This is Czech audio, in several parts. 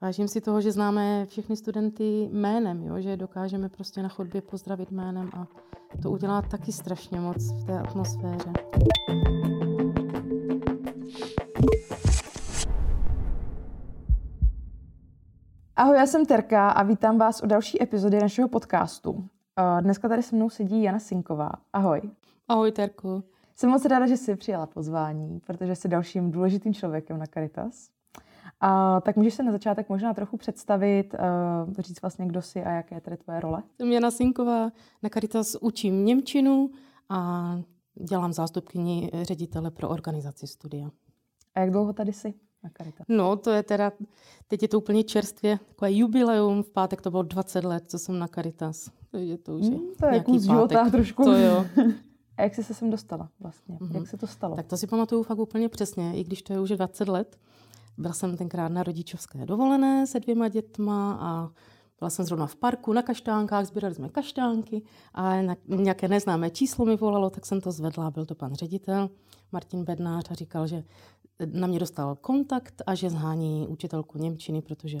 Vážím si toho, že známe všechny studenty jménem, jo? že dokážeme prostě na chodbě pozdravit jménem a to udělá taky strašně moc v té atmosféře. Ahoj, já jsem Terka a vítám vás u další epizody našeho podcastu. Dneska tady se mnou sedí Jana Sinková. Ahoj. Ahoj, Terku. Jsem moc ráda, že jsi přijala pozvání, protože jsi dalším důležitým člověkem na Caritas. A, tak můžeš se na začátek možná trochu představit, uh, říct vlastně, kdo jsi a jaké je tady tvoje role? Jsem Jana Sinková, na Caritas učím Němčinu a dělám zástupkyni ředitele pro organizaci studia. A jak dlouho tady jsi na Caritas? No, to je teda, teď je to úplně čerstvě, takové jubileum, v pátek to bylo 20 let, co jsem na Caritas. Je to už je hmm, to je jako z života trošku. To jo. A jak jsi se sem dostala vlastně? Mm-hmm. Jak se to stalo? Tak to si pamatuju fakt úplně přesně, i když to je už 20 let. Byla jsem tenkrát na rodičovské dovolené se dvěma dětma a byla jsem zrovna v parku na kaštánkách, sbírali jsme kaštánky a nějaké neznámé číslo mi volalo, tak jsem to zvedla. Byl to pan ředitel Martin Bednář a říkal, že na mě dostal kontakt a že zhání učitelku Němčiny, protože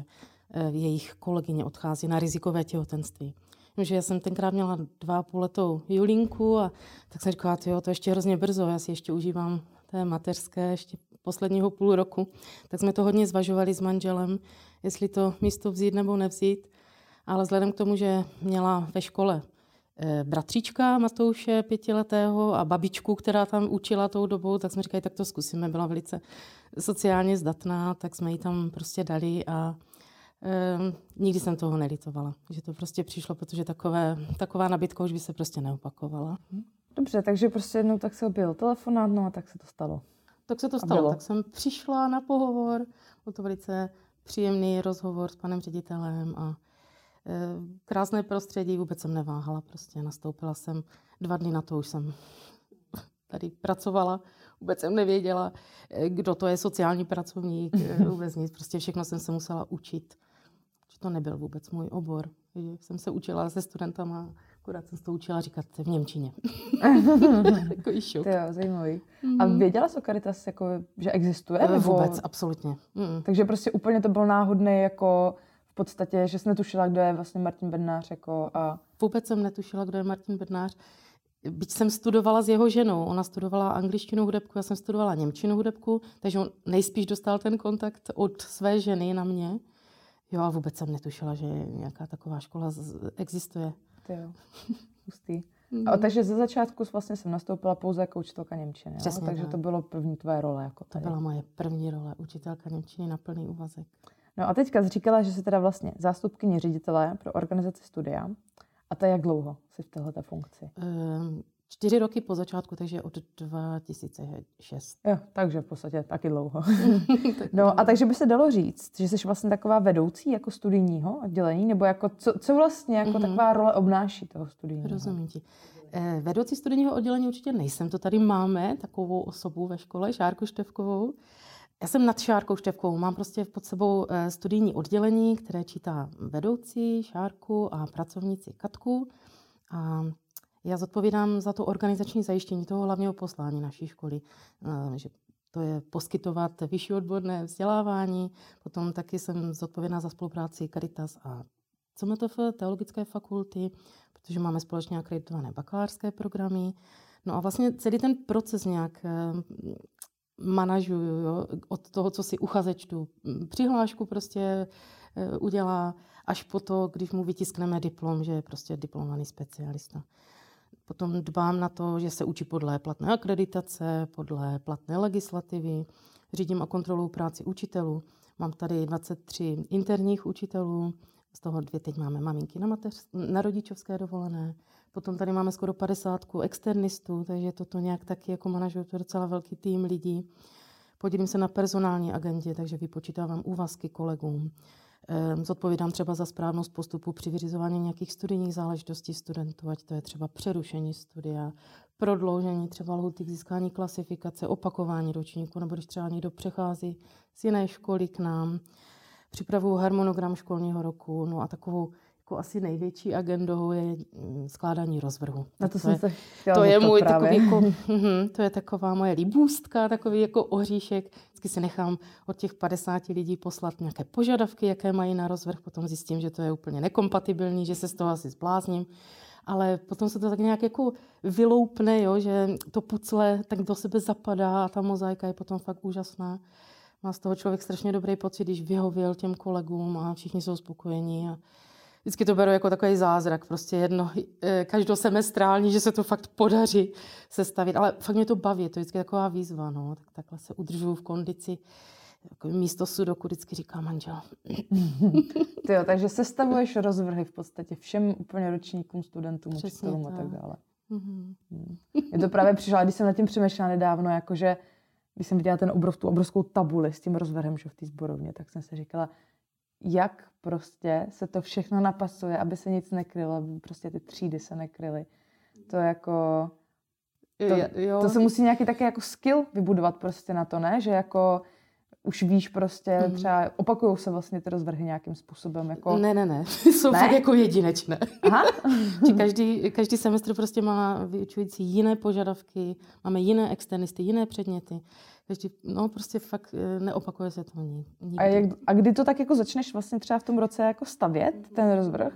eh, jejich kolegyně odchází na rizikové těhotenství. Že já jsem tenkrát měla dva půl letou Julinku a tak jsem říkala, jo, to ještě hrozně brzo, já si ještě užívám té mateřské ještě posledního půl roku, tak jsme to hodně zvažovali s manželem, jestli to místo vzít nebo nevzít. Ale vzhledem k tomu, že měla ve škole eh, bratříčka Matouše pětiletého a babičku, která tam učila tou dobou, tak jsme říkali, tak to zkusíme. Byla velice sociálně zdatná, tak jsme ji tam prostě dali a Um, nikdy jsem toho nelitovala, že to prostě přišlo, protože takové, taková nabídka už by se prostě neopakovala. Dobře, takže prostě jednou tak se objevil telefonát, no a tak se to stalo. Tak se to stalo. Tak jsem přišla na pohovor, byl to velice příjemný rozhovor s panem ředitelem a e, krásné prostředí, vůbec jsem neváhala. Prostě nastoupila jsem, dva dny na to už jsem tady pracovala, vůbec jsem nevěděla, e, kdo to je sociální pracovník, e, vůbec nic, prostě všechno jsem se musela učit. Že to nebyl vůbec můj obor. Že jsem se učila se studentama Akorát jsem to učila říkat v Němčině. Takový šok. To jo, zajímavý. Mm-hmm. A věděla jsi o Caritas, jako, že existuje? Nebo... Vůbec, absolutně. Mm. Takže prostě úplně to byl náhodný, jako v podstatě, že jsi netušila, kdo je vlastně Martin Bednář. Jako, a... Vůbec jsem netušila, kdo je Martin Bednář. Byť jsem studovala s jeho ženou, ona studovala angličtinu hudebku, já jsem studovala němčinu hudebku, takže on nejspíš dostal ten kontakt od své ženy na mě. Jo, a vůbec jsem netušila, že nějaká taková škola existuje. Jo, hustý. Mm. A, takže ze začátku vlastně jsem nastoupila pouze jako učitelka Němčiny. Přesně, takže tak. to bylo první tvoje role. Jako tady. To byla moje první role, učitelka Němčiny na plný úvazek. No a teďka jsi říkala, že jsi teda vlastně zástupkyně ředitele pro organizaci studia. A to je jak dlouho jsi v této funkci? Um, čtyři roky po začátku, takže od 2006. Jo, takže v podstatě taky dlouho. no a takže by se dalo říct, že jsi vlastně taková vedoucí jako studijního oddělení, nebo jako co, co vlastně jako mm-hmm. taková role obnáší toho studijního? Rozumím ti. Eh, vedoucí studijního oddělení určitě nejsem, to tady máme takovou osobu ve škole, Šárku Števkovou. Já jsem nad Šárkou Števkou, mám prostě pod sebou eh, studijní oddělení, které čítá vedoucí, Šárku a pracovníci Katku. A já zodpovídám za to organizační zajištění toho hlavního poslání naší školy, eh, že to je poskytovat vyšší odborné vzdělávání. Potom taky jsem zodpovědná za spolupráci Caritas a CMTF, teologické fakulty, protože máme společně akreditované bakalářské programy. No a vlastně celý ten proces nějak eh, manažuju jo, od toho, co si uchazeč tu přihlášku prostě eh, udělá, až po to, když mu vytiskneme diplom, že je prostě diplomovaný specialista. Potom dbám na to, že se učí podle platné akreditace, podle platné legislativy. Řídím a kontroluji práci učitelů. Mám tady 23 interních učitelů, z toho dvě teď máme maminky na, mateř, na rodičovské dovolené. Potom tady máme skoro 50 externistů, takže toto nějak taky jako manažuju, to je docela velký tým lidí. Podělím se na personální agendě, takže vypočítávám úvazky kolegům. Ehm, zodpovídám třeba za správnost postupu při vyřizování nějakých studijních záležitostí studentů, ať to je třeba přerušení studia, prodloužení třeba lhuty k získání klasifikace, opakování ročníku, nebo když třeba někdo přechází z jiné školy k nám, připravuju harmonogram školního roku, no a takovou jako asi největší agendou je mm, skládání rozvrhu. Na to, to jsem je, se to je můj právě. takový jako, mhm, to je taková moje libůstka, takový jako oříšek. Vždycky si nechám od těch 50 lidí poslat nějaké požadavky, jaké mají na rozvrh, potom zjistím, že to je úplně nekompatibilní, že se z toho asi zblázním. Ale potom se to tak nějak jako vyloupne, jo, že to pucle tak do sebe zapadá a ta mozaika je potom fakt úžasná. Má z toho člověk strašně dobrý pocit, když vyhověl těm kolegům a všichni jsou spokojení. A vždycky to beru jako takový zázrak, prostě jedno, eh, každosemestrální, že se to fakt podaří sestavit. Ale fakt mě to baví, to je vždycky taková výzva, no. Tak takhle se udržuju v kondici. Jako místo sudoku vždycky říká manžel. Ty jo, takže sestavuješ rozvrhy v podstatě všem úplně ročníkům, studentům, Přesně učitelům a tak dále. Mm-hmm. Mě to právě přišlo, když jsem nad tím přemýšlela nedávno, jakože když jsem viděla ten obrov, tu obrovskou tabuli s tím rozvrhem že v té zborovně, tak jsem si říkala, jak prostě se to všechno napasuje, aby se nic nekrylo, aby prostě ty třídy se nekryly. To jako... To, jo. to se musí nějaký taky jako skill vybudovat prostě na to, ne? Že jako už víš prostě, mm. třeba opakují se vlastně ty rozvrhy nějakým způsobem. Jako... Ne, ne, ne, jsou ne? fakt jako jedinečné. Aha. každý, každý semestr prostě má vyučující jiné požadavky, máme jiné externisty, jiné předměty. Každý, no prostě fakt eh, neopakuje se to nikdy. A, jak, a kdy to tak jako začneš vlastně třeba v tom roce jako stavět, ten rozvrh?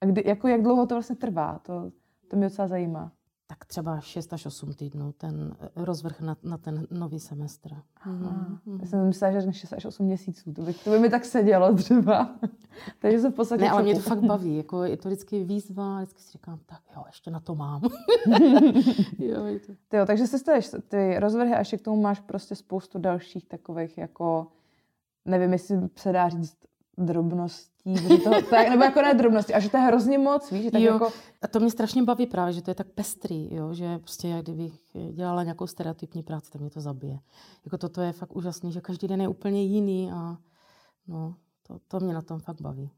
A kdy, jako jak dlouho to vlastně trvá? To, to mě docela zajímá tak třeba 6 až 8 týdnů ten eh, rozvrh na, na ten nový semestr. Mm-hmm. Já jsem myslela, že 6 až 8 měsíců. To by, to by mi tak sedělo třeba. Takže se v podstatě... Ne, ale mě to fakt baví. Jako je to vždycky výzva. Vždycky si říkám, tak jo, ještě na to mám. jo, to... Ty jo, takže se stoješ ty rozvrhy a ještě k tomu máš prostě spoustu dalších takových jako nevím, jestli se dá říct drobností, že to, tak, nebo jako ne drobnosti, a že to je hrozně moc, víš, že tak jo, jako... A to mě strašně baví právě, že to je tak pestrý, jo, že prostě jak kdybych dělala nějakou stereotypní práci, tak mě to zabije. Jako toto je fakt úžasný, že každý den je úplně jiný a no, to, to mě na tom fakt baví.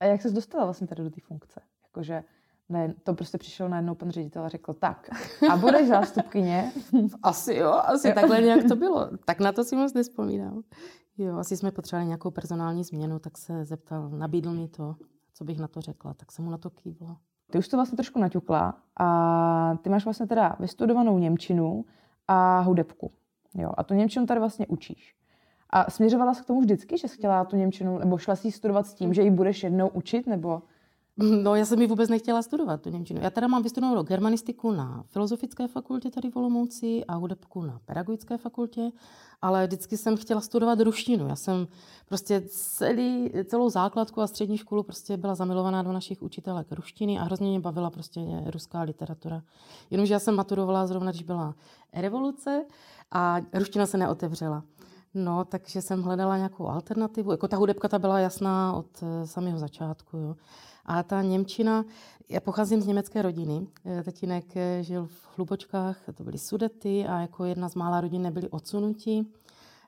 A jak jsi dostala vlastně tady do té funkce? Jakože ne, to prostě přišel najednou pan ředitel a řekl, tak, a budeš zástupkyně? Asi jo, asi jo. takhle nějak to bylo. Tak na to si moc nespomínám. Jo, asi jsme potřebovali nějakou personální změnu, tak se zeptal, nabídl mi to, co bych na to řekla, tak jsem mu na to kývla. Ty už to vlastně trošku naťukla a ty máš vlastně teda vystudovanou Němčinu a hudebku. Jo, a tu Němčinu tady vlastně učíš. A směřovala jsi k tomu vždycky, že jsi chtěla tu Němčinu, nebo šla si studovat s tím, že ji budeš jednou učit, nebo... No, já jsem ji vůbec nechtěla studovat, tu Němčinu. Já teda mám vystudovanou germanistiku na Filozofické fakultě tady v Olomouci a hudebku na Pedagogické fakultě, ale vždycky jsem chtěla studovat ruštinu. Já jsem prostě celý, celou základku a střední školu prostě byla zamilovaná do našich učitelek ruštiny a hrozně mě bavila prostě ruská literatura. Jenomže já jsem maturovala zrovna, když byla revoluce a ruština se neotevřela. No, takže jsem hledala nějakou alternativu. Jako ta hudebka ta byla jasná od eh, samého začátku. Jo. A ta Němčina, já pocházím z německé rodiny. Eh, tatínek eh, žil v Hlubočkách, to byly Sudety a jako jedna z mála rodin nebyli odsunutí,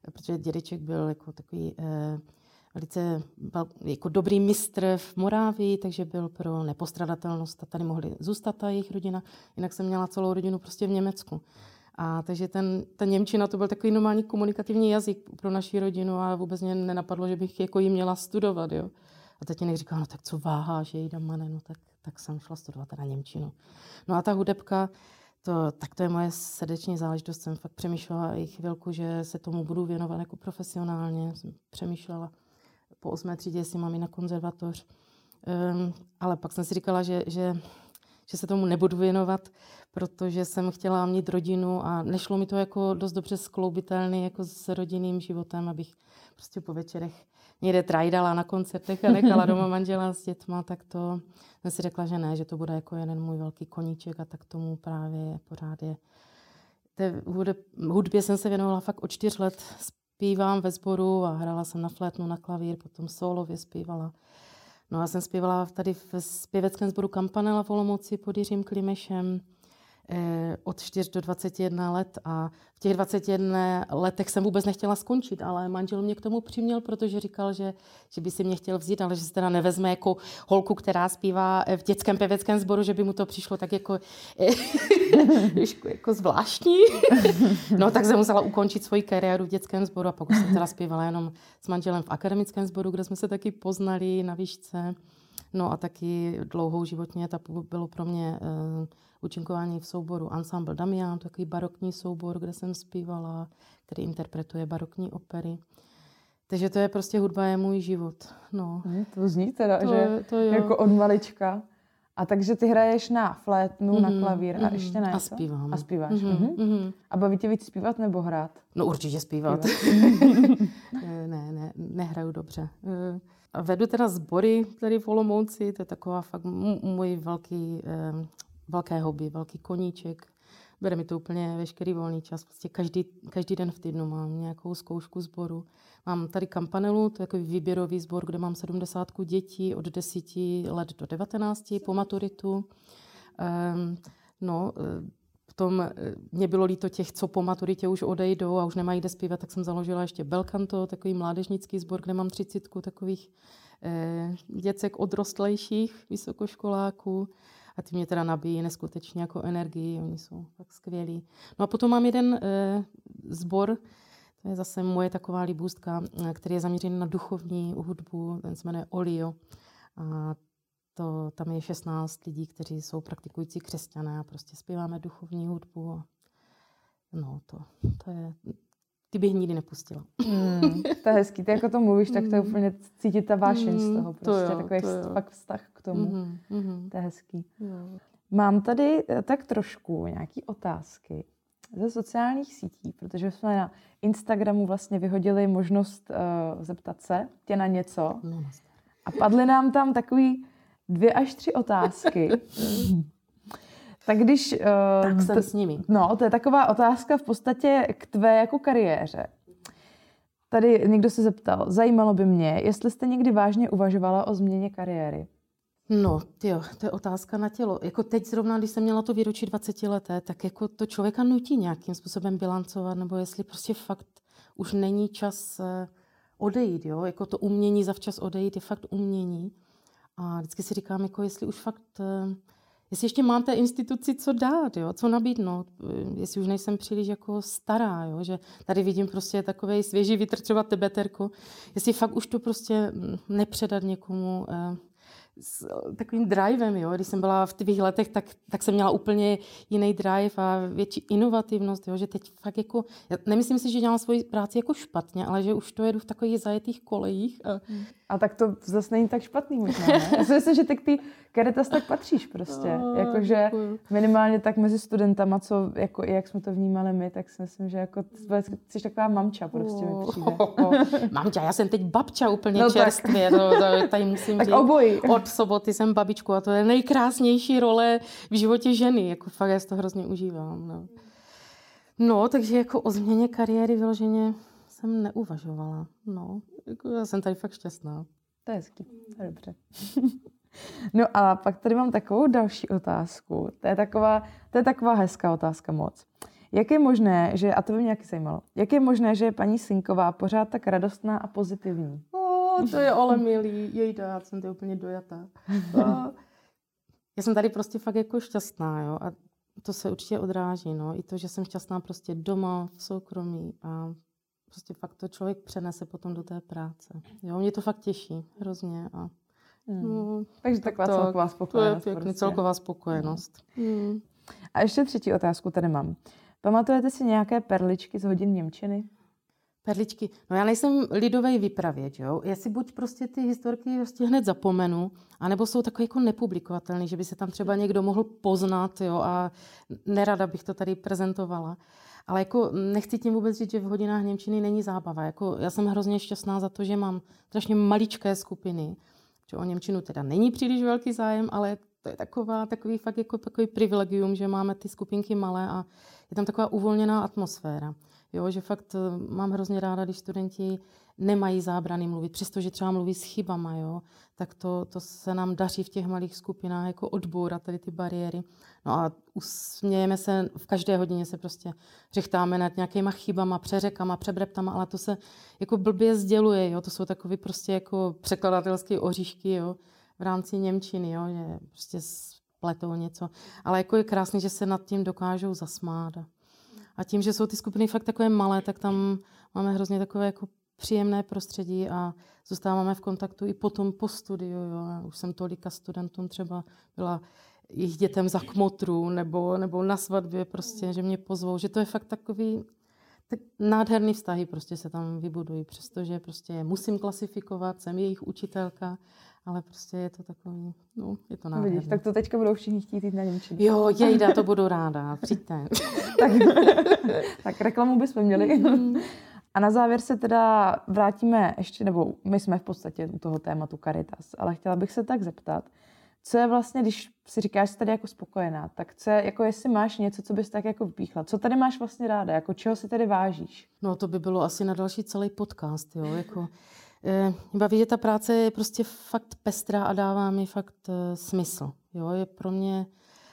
protože dědeček byl jako takový eh, velice jako dobrý mistr v Morávii, takže byl pro nepostradatelnost a tady mohli zůstat ta jejich rodina. Jinak jsem měla celou rodinu prostě v Německu. A takže ten, ta Němčina to byl takový normální komunikativní jazyk pro naši rodinu a vůbec mě nenapadlo, že bych jako ji měla studovat. Jo. A tatínek říkal, no tak co váháš, jej mane, no tak, tak jsem šla studovat teda Němčinu. No a ta hudebka, to, tak to je moje srdeční záležitost. Jsem fakt přemýšlela i chvilku, že se tomu budu věnovat jako profesionálně. Jsem přemýšlela po osmé třídě, jestli mám i na konzervatoř. Um, ale pak jsem si říkala, že, že, že se tomu nebudu věnovat, protože jsem chtěla mít rodinu a nešlo mi to jako dost dobře skloubitelný jako s rodinným životem, abych prostě po večerech někde trajdala na koncertech a nechala doma manžela s dětma, tak to jsem si řekla, že ne, že to bude jako jeden můj velký koníček a tak tomu právě pořád je. Té hudbě jsem se věnovala fakt od čtyř let. Zpívám ve sboru a hrála jsem na flétnu, na klavír, potom solově zpívala. No a jsem zpívala tady v zpěveckém sboru Kampanela v Olomouci pod Jiřím Klimešem. Eh, od 4 do 21 let a v těch 21 letech jsem vůbec nechtěla skončit, ale manžel mě k tomu přiměl, protože říkal, že, že by si mě chtěl vzít, ale že se teda nevezme jako holku, která zpívá v dětském pěveckém sboru, že by mu to přišlo tak jako, jako, jako zvláštní. no tak jsem musela ukončit svoji kariéru v dětském sboru a pokud jsem teda zpívala jenom s manželem v akademickém sboru, kde jsme se taky poznali na výšce. No a taky dlouhou životní etapu bylo pro mě uh, účinkování v souboru Ensemble Damian, takový barokní soubor, kde jsem zpívala, který interpretuje barokní opery. Takže to je prostě hudba je můj život. No. To zní teda, to, že to jo. jako od malička. A takže ty hraješ na flétnu, mm-hmm, na mhm, klavír mm-hmm. a mhm. ještě na A zpívám. A zpíváš. Mm-hmm, mm-hmm. A baví tě víc zpívat nebo hrát? No určitě zpívat. ne, ne, nehraju dobře. Vedu teda sbory tady v Olomouci, to je taková fakt můj velký, velké hobby, velký koníček. Bere mi to úplně veškerý volný čas. Prostě každý, každý den v týdnu mám nějakou zkoušku sboru. Mám tady kampanelu, to je jako výběrový sbor, kde mám 70 dětí od 10 let do 19 po maturitu. No, potom eh, mě bylo líto těch, co po maturitě už odejdou a už nemají kde zpívat, tak jsem založila ještě Belkanto, takový mládežnický sbor, kde mám třicítku takových eh, děcek odrostlejších vysokoškoláků a ty mě teda nabíjí neskutečně jako energii, oni jsou tak skvělí. No a potom mám jeden eh, sbor, to je zase moje taková libůstka, eh, který je zaměřený na duchovní hudbu, ten se jmenuje Olio. A to, tam je 16 lidí, kteří jsou praktikující křesťané a prostě zpíváme duchovní hudbu. A no, to, to je, ty bych nikdy nepustila. Mm, to je hezký. Ty jako to mluvíš, tak to je mm. úplně cítit ta vášeň mm, z toho. Prostě to jo, takový to jo. fakt vztah k tomu. Mm, mm, to je hezký. Jo. Mám tady eh, tak trošku nějaký otázky ze sociálních sítí, protože jsme na Instagramu vlastně vyhodili možnost uh, zeptat se tě na něco. No, a padly nám tam takový dvě až tři otázky. tak když... Uh, tak jsem t- s nimi. No, to je taková otázka v podstatě k tvé jako kariéře. Tady někdo se zeptal, zajímalo by mě, jestli jste někdy vážně uvažovala o změně kariéry. No, jo, to je otázka na tělo. Jako teď zrovna, když jsem měla to výročí 20 leté, tak jako to člověka nutí nějakým způsobem bilancovat, nebo jestli prostě fakt už není čas eh, odejít, jo? Jako to umění zavčas odejít je fakt umění. A vždycky si říkám, jako jestli už fakt, eh, jestli ještě mám té instituci co dát, jo? co nabídnout, eh, jestli už nejsem příliš jako stará, jo? že tady vidím prostě takový svěží vítr, třeba tebeterku, jestli fakt už to prostě mm, nepředat někomu, s takovým drivem, jo. Když jsem byla v těch letech, tak, tak jsem měla úplně jiný drive a větší inovativnost, jo. že teď fakt jako, já nemyslím si, že dělám svoji práci jako špatně, ale že už to jedu v takových zajetých kolejích. A, a tak to zase není tak špatný možná, ne? Já si myslím, že ty k Caritas tak patříš prostě. Jakože minimálně tak mezi studentama, co, jako, jak jsme to vnímali my, tak si myslím, že jako jsi taková mamča prostě mi přijde. mamča, já jsem teď babča úplně no čerstvě. To, to, tady musím tak říct. obojí. Od soboty jsem babičku a to je nejkrásnější role v životě ženy. Jako fakt já to hrozně užívám. No. no, takže jako o změně kariéry vyloženě jsem neuvažovala. No, jako já jsem tady fakt šťastná. To je hezký, to je dobře. no a pak tady mám takovou další otázku. To je taková, to je taková hezká otázka moc. Jak je možné, že, a to by mě nějaký zajímalo, jak je možné, že je paní Sinková pořád tak radostná a pozitivní? To je ale milý, jejda, já jsem to úplně dojatá. já jsem tady prostě fakt jako šťastná, jo, a to se určitě odráží, no, i to, že jsem šťastná prostě doma, v soukromí a prostě fakt to člověk přenese potom do té práce. Jo, mě to fakt těší hrozně a Hmm. No, Takže taková to, celková spokojenost. To je pěkný, prostě. celková spokojenost. Hmm. A ještě třetí otázku tady mám. Pamatujete si nějaké perličky z hodin Němčiny? Perličky. No já nejsem lidový vypravěč, jo. Já si buď prostě ty historky prostě hned zapomenu, anebo jsou takové jako nepublikovatelné, že by se tam třeba někdo mohl poznat, jo, a nerada bych to tady prezentovala. Ale jako nechci tím vůbec říct, že v hodinách Němčiny není zábava. Jako já jsem hrozně šťastná za to, že mám strašně maličké skupiny, že o Němčinu teda není příliš velký zájem, ale to je taková, takový fakt jako takový privilegium, že máme ty skupinky malé a je tam taková uvolněná atmosféra. Jo, že fakt eh, mám hrozně ráda, když studenti nemají zábrany mluvit, přestože třeba mluví s chybama, jo, tak to, to se nám daří v těch malých skupinách jako odbourat tady ty bariéry. No a usmějeme se, v každé hodině se prostě řechtáme nad nějakýma chybama, přeřekama, přebreptama, ale to se jako blbě sděluje, jo, to jsou takové prostě jako překladatelské oříšky, jo, v rámci Němčiny, jo, že prostě spletou něco. Ale jako je krásné, že se nad tím dokážou zasmát. A tím, že jsou ty skupiny fakt takové malé, tak tam máme hrozně takové jako příjemné prostředí a zůstáváme v kontaktu i potom po studiu. Jo. Já už jsem tolika studentům třeba byla jejich dětem za kmotru nebo, nebo na svatbě prostě, že mě pozvou, že to je fakt takový tak nádherný vztahy prostě se tam vybudují, přestože prostě musím klasifikovat, jsem jejich učitelka, ale prostě je to takový, no, je to nádherný. Vidíš, tak to teďka budou všichni chtít jít na Němčinu. Jo, jejda, to budu ráda, přijďte. tak, tak reklamu bychom měli. Mm. A na závěr se teda vrátíme ještě, nebo my jsme v podstatě u toho tématu Caritas, ale chtěla bych se tak zeptat, co je vlastně, když si říkáš, že tady jako spokojená, tak co je, jako jestli máš něco, co bys tak jako vypíchla, co tady máš vlastně ráda, jako čeho si tady vážíš? No to by bylo asi na další celý podcast, jo, jako eh, baví, že ta práce je prostě fakt pestrá a dává mi fakt eh, smysl, jo, je pro mě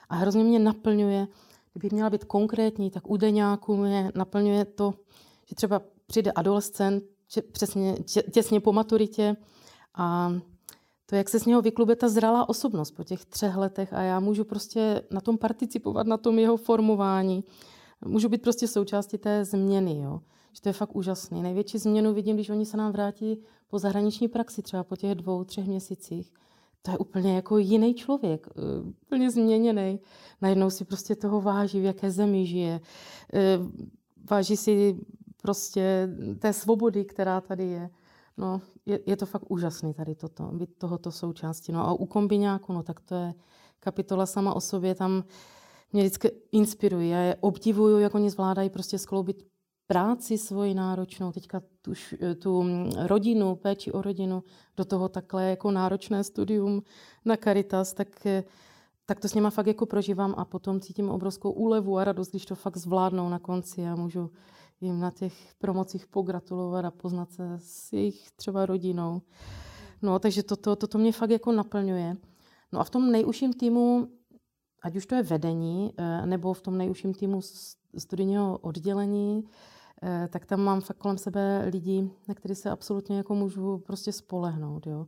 a hrozně mě naplňuje, kdybych měla být konkrétní, tak u deňáku mě naplňuje to, že třeba přijde adolescent, přesně těsně po maturitě a to, jak se z něho vyklube ta zralá osobnost po těch třech letech a já můžu prostě na tom participovat, na tom jeho formování. Můžu být prostě součástí té změny, jo. Že to je fakt úžasný. Největší změnu vidím, když oni se nám vrátí po zahraniční praxi, třeba po těch dvou, třech měsících. To je úplně jako jiný člověk, eh, úplně změněný. Najednou si prostě toho váží, v jaké zemi žije. Eh, váží si prostě té svobody, která tady je. No, je, je to fakt úžasný tady toto, být tohoto součástí. No a u kombiňáku, no tak to je kapitola sama o sobě, tam mě vždycky inspiruje. Já je obdivuju, jak oni zvládají prostě skloubit práci svoji náročnou, teďka tu, tu rodinu, péči o rodinu, do toho takhle jako náročné studium na Caritas, tak, tak to s nima fakt jako prožívám a potom cítím obrovskou úlevu a radost, když to fakt zvládnou na konci a můžu jim na těch promocích pogratulovat a poznat se s jejich třeba rodinou. No, takže toto, toto mě fakt jako naplňuje. No a v tom nejužším týmu, ať už to je vedení, eh, nebo v tom nejužším týmu studijního oddělení, eh, tak tam mám fakt kolem sebe lidi, na který se absolutně jako můžu prostě spolehnout. Jo.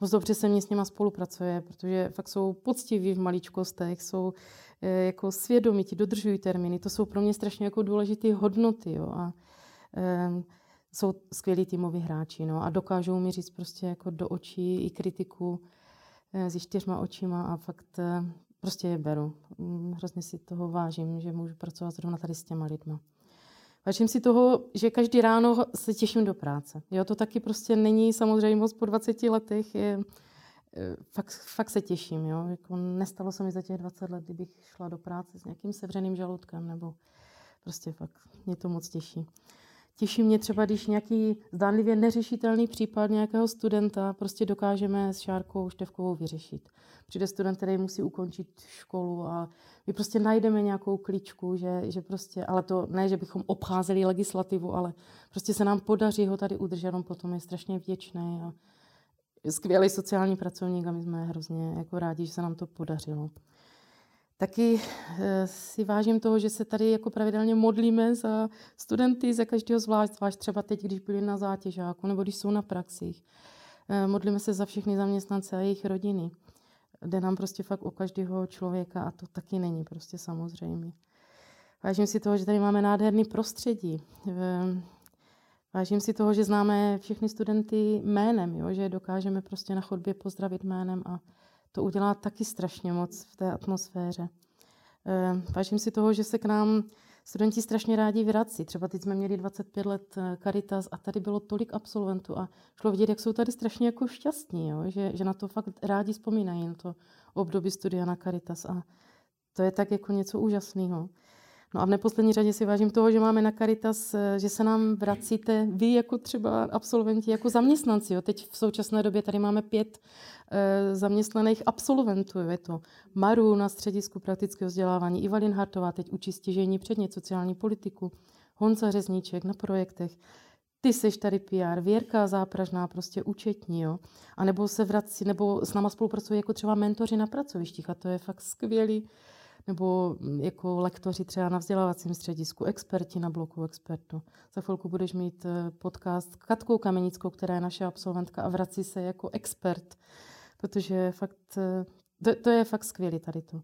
Moc dobře se mě s nima spolupracuje, protože fakt jsou poctiví v maličkostech, jsou Eh, jako svědomití, dodržují termíny. To jsou pro mě strašně jako důležité hodnoty. Jo. A, e, jsou skvělí týmoví hráči no, a dokážou mi říct prostě jako do očí i kritiku e, s čtyřma očima a fakt e, prostě je beru. Mm, hrozně si toho vážím, že můžu pracovat zrovna tady s těma lidma. Vážím si toho, že každý ráno se těším do práce. Jo, to taky prostě není samozřejmě po 20 letech. Je, fakt, fakt se těším. Jo? Jako nestalo se mi za těch 20 let, kdybych šla do práce s nějakým sevřeným žaludkem, nebo prostě fakt mě to moc těší. Těší mě třeba, když nějaký zdánlivě neřešitelný případ nějakého studenta prostě dokážeme s Šárkou Števkovou vyřešit. Přijde student, který musí ukončit školu a my prostě najdeme nějakou klíčku, že, že prostě, ale to ne, že bychom obcházeli legislativu, ale prostě se nám podaří ho tady udržet, on potom je strašně vděčný a skvělý sociální pracovník a my jsme hrozně jako rádi, že se nám to podařilo. Taky eh, si vážím toho, že se tady jako pravidelně modlíme za studenty, za každého zvlášť, zvlášť třeba teď, když byli na zátěžáku nebo když jsou na praxích. Eh, modlíme se za všechny zaměstnance a jejich rodiny. Jde nám prostě fakt o každého člověka a to taky není prostě samozřejmě. Vážím si toho, že tady máme nádherný prostředí. Vážím si toho, že známe všechny studenty jménem, jo? že dokážeme prostě na chodbě pozdravit jménem a to udělá taky strašně moc v té atmosféře. Eh, vážím si toho, že se k nám studenti strašně rádi vrací. Třeba teď jsme měli 25 let eh, Caritas a tady bylo tolik absolventů a šlo vidět, jak jsou tady strašně jako šťastní, jo? Že, že na to fakt rádi vzpomínají, na to období studia na Caritas a to je tak jako něco úžasného. No a v neposlední řadě si vážím toho, že máme na Caritas, eh, že se nám vracíte vy jako třeba absolventi, jako zaměstnanci. Jo. Teď v současné době tady máme pět e, zaměstnaných absolventů. Je to Maru na středisku praktického vzdělávání, Ivalin Hartová teď učí stěžení předně sociální politiku, Honza Řezníček na projektech, ty seš tady PR, Věrka Zápražná, prostě účetní, jo. A nebo se vrací, nebo s náma spolupracují jako třeba mentoři na pracovištích a to je fakt skvělý nebo mm, jako lektoři třeba na vzdělávacím středisku, experti na bloku expertu. Za chvilku budeš mít eh, podcast s Katkou Kamenickou, která je naše absolventka a vrací se jako expert, protože fakt, eh, to, to je fakt skvělé tady to.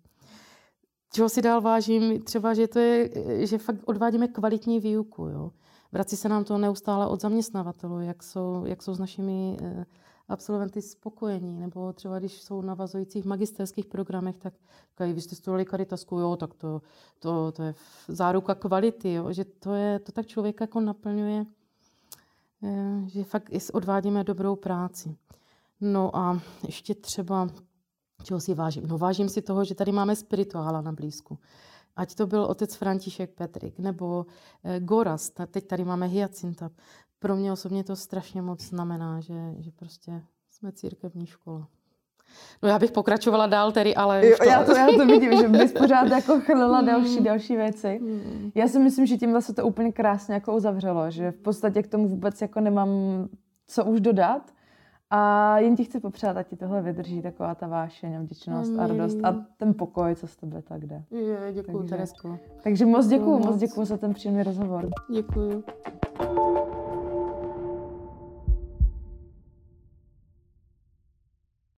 Čeho si dál vážím, třeba, že, to je, že fakt odvádíme kvalitní výuku. Jo. vrací se nám to neustále od zaměstnavatelů, jak jsou, jak jsou s našimi eh, absolventy spokojení, nebo třeba když jsou navazujících magisterských programech, tak říkají, vy jste studovali karitasku, jo, tak to, to, to je záruka kvality, jo, že to, je, to tak člověk jako naplňuje, eh, že fakt odvádíme dobrou práci. No a ještě třeba, čeho si vážím? No vážím si toho, že tady máme spirituála na blízku. Ať to byl otec František Petrik, nebo eh, Goras, teď tady máme Hyacinta. Pro mě osobně to strašně moc znamená, že, že prostě jsme církevní škola. No já bych pokračovala dál tedy, ale... Jo, to... Já, to, já to vidím, že bys pořád jako chrlila hmm. další, další věci. Hmm. Já si myslím, že tímhle se to úplně krásně jako uzavřelo, že v podstatě k tomu vůbec jako nemám co už dodat. A jen ti chci popřát, ať ti tohle vydrží taková ta vášeň, vděčnost a radost a ten pokoj, co z tebe tak jde. Je, děkuji, takže, Teresko. Takže moc děkuji, moc děkuji za ten příjemný rozhovor. Děkuji.